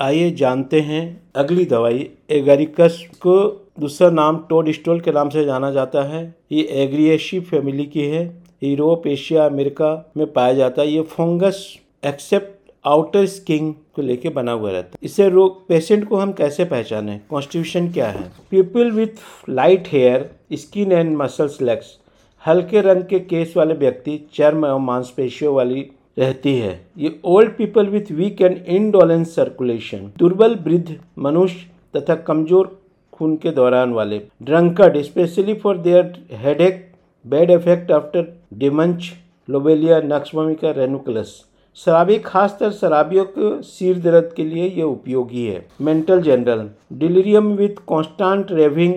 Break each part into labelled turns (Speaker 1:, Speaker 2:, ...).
Speaker 1: आइए जानते हैं अगली दवाई, एगारिकस को दूसरा नाम टोडस्टोल के नाम से जाना जाता है। ये एग्रिएशी फैमिली की है। यूरोप, एशिया, अमेरिका में पाया जाता है। ये फंगस एक्सेप्ट आउटर स्किन को लेके बना हुआ रहता है। इसे रोग, पेशेंट को हम कैसे पहचाने? कॉन्स्टिट्यूशन क्या है? People with light hair, skin and muscles legs हल्के रंग के केस वाले व्यक्ति, चर्म एवं मांसपेशियों वाली रहती है। ये old people with weak and indolence circulation दुर्बल वृद्ध, मनुष्य तथा कमज़ोर खून के दौरान वाले drunkard specially for their head ache bad effect after debauch lobelia nux vomica ranunculus शराबी खासकर शराबियों के सिर दर्द के लिए यह उपयोगी है। Mental general delirium with constant raving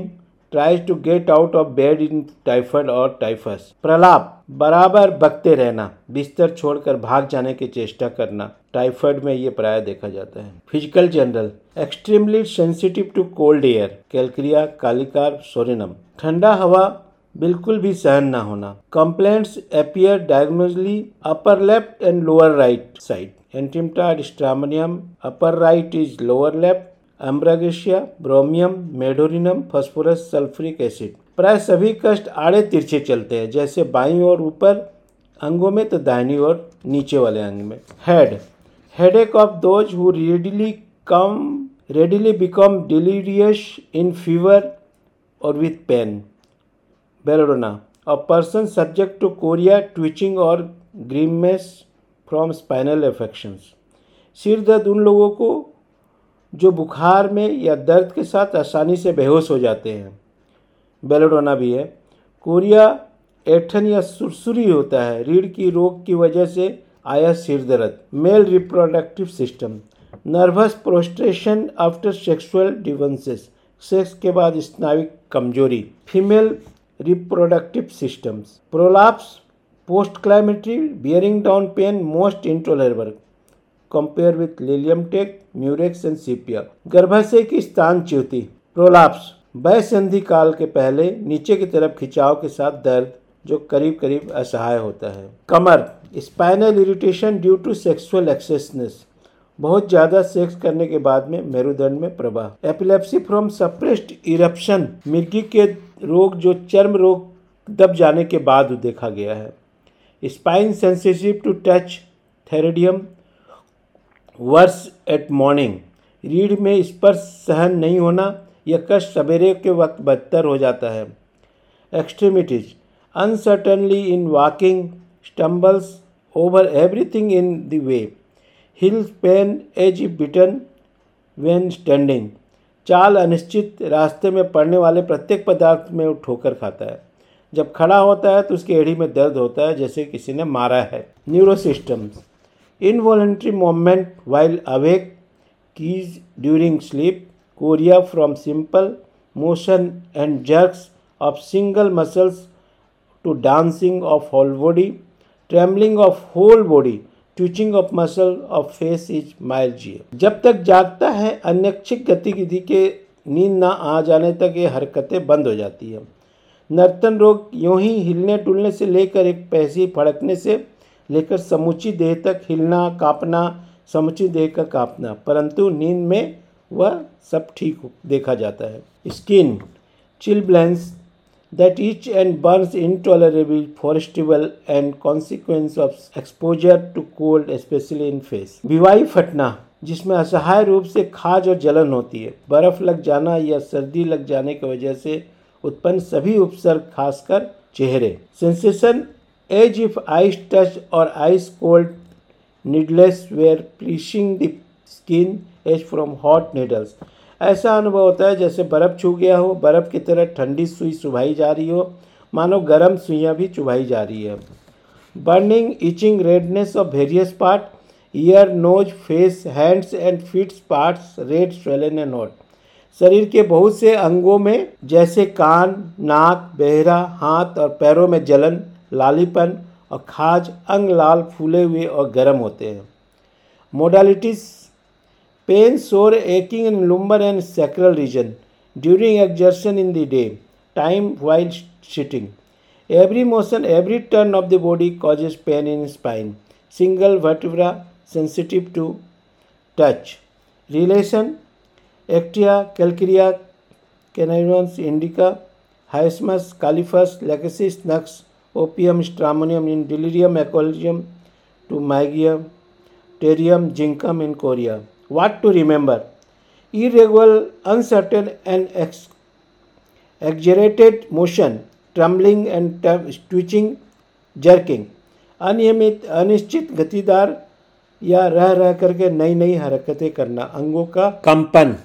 Speaker 1: tries to get out of bed in typhoid और टाइफस प्रलाप बराबर बकते रहना बिस्तर छोड़कर भाग जाने की चेष्टा करना टाइफाइड में ये प्राय देखा जाता है physical general extremely sensitive to cold air calcarea kali carb psorinum ठंडा हवा बिल्कुल भी सहन ना होना complaints appear diagonally upper left and lower right side antim tart stramonium upper right is lower left ambra grisea bromium, medorrhinum, phosphorus, sulphuric acid. प्राय सभी कष्ट आड़े तिरछे चलते हैं, जैसे बाई और ऊपर अंगों में तो दाहिनी और नीचे वाले अंग में। हेड हेड एक of those who readily come readily become delirious in fever और with pain belladonna a person subject to chorea twitching और grimace फ्रॉम स्पाइनल affections. सिर दर्द उन लोगों को जो बुखार में या दर्द के साथ आसानी से बेहोश हो जाते हैं। बेलोडोना भी है। कोरिया एठन या सुरसुरी होता है। रीढ़ की रोग की वजह से आया सिर दर्द। Male reproductive system. Nervous prostration after sexual डिवेंसेस। Sex के बाद स्नाविक कमज़ोरी। Female reproductive systems. Prolapse, post-climactic, bearing down pain most intolerable. Compare with lilium tech, murex and sepia. गर्भाशय की स्थान च्युति प्रोलाप्स वय संधि काल के पहले नीचे की तरफ़ खिंचाव के साथ दर्द जो करीब करीब असहाय होता है। कमर spinal irritation due to sexual excesses बहुत ज़्यादा सेक्स करने के बाद में मेरुदंड में प्रवाह। एपिलेप्सी फ्रॉम सप्रेस्ड इरप्शन मिर्गी के रोग जो चर्म रोग दब जाने के बाद देखा गया है। Spine sensitive to touch theridion worse at morning रीढ़ में स्पर्श सहन नहीं होना, यह कष्ट सवेरे के वक्त बदतर हो जाता है। Extremities uncertainly in walking stumbles over everything in the way heel pain as bitten when standing चाल अनिश्चित रास्ते में पड़ने वाले प्रत्येक पदार्थ में ठोकर खाता है। जब खड़ा होता है तो उसकी एड़ी में दर्द होता है, जैसे किसी ने मारा है। Neuro systems involuntary moment while awake ceases during sleep chorea from simple motion and jerks of single muscles to dancing of whole body trembling of whole body twitching of muscle of face is mild जी जब तक जागता है, अनैच्छिक गतिविधि के नींद ना आ जाने तक ये हरकतें बंद हो जाती है। नर्तन रोग यूँ ही हिलने टुलने से लेकर एक पैसी फड़कने से लेकर समूची देह तक हिलना, कांपना, समूची देह का कांपना। परंतु नींद में वह सब ठीक देखा जाता है। Skin chilblains that itch and burns intolerable forestival and consequence of exposure to cold, especially in face. विवाही फटना जिसमें असहाय रूप से खाज और जलन होती है। बर्फ़ लग जाना या सर्दी लग जाने की वजह से उत्पन्न सभी उपसर्ग, खासकर चेहरे। Sensation as if ice touch और ice cold needles were piercing the skin as from hot needles ऐसा अनुभव होता है जैसे बर्फ़ छू गया हो, बर्फ़ की तरह ठंडी सुई चुभाई जा रही हो, मानो गर्म सुइयाँ भी चुभाई जा रही है। Burning itching redness of various part ear nose face hands and feets parts red swollen and not शरीर के बहुत से अंगों में जैसे कान, नाक, बहरा, हाथ और पैरों में जलन लालीपन और खाज अंग लाल फूले हुए और गर्म होते हैं। Modalities pain sore aching in lumbar and sacral region during exertion in the day time while sitting every motion every turn of the body causes pain in spine single vertebra sensitive to touch relation actaea calcarea cannabis indica hyoscyamus kali phos lachesis nux opium stramonium in delirium एकोलियम to माइगियम टेरियम zincum in chorea what to remember uncertain, and ex- exaggerated motion trembling and twitching jerking अनियमित, अनिश्चित गतिदार या रह रह करके नई नई हरकतें करना, अंगों का कंपन।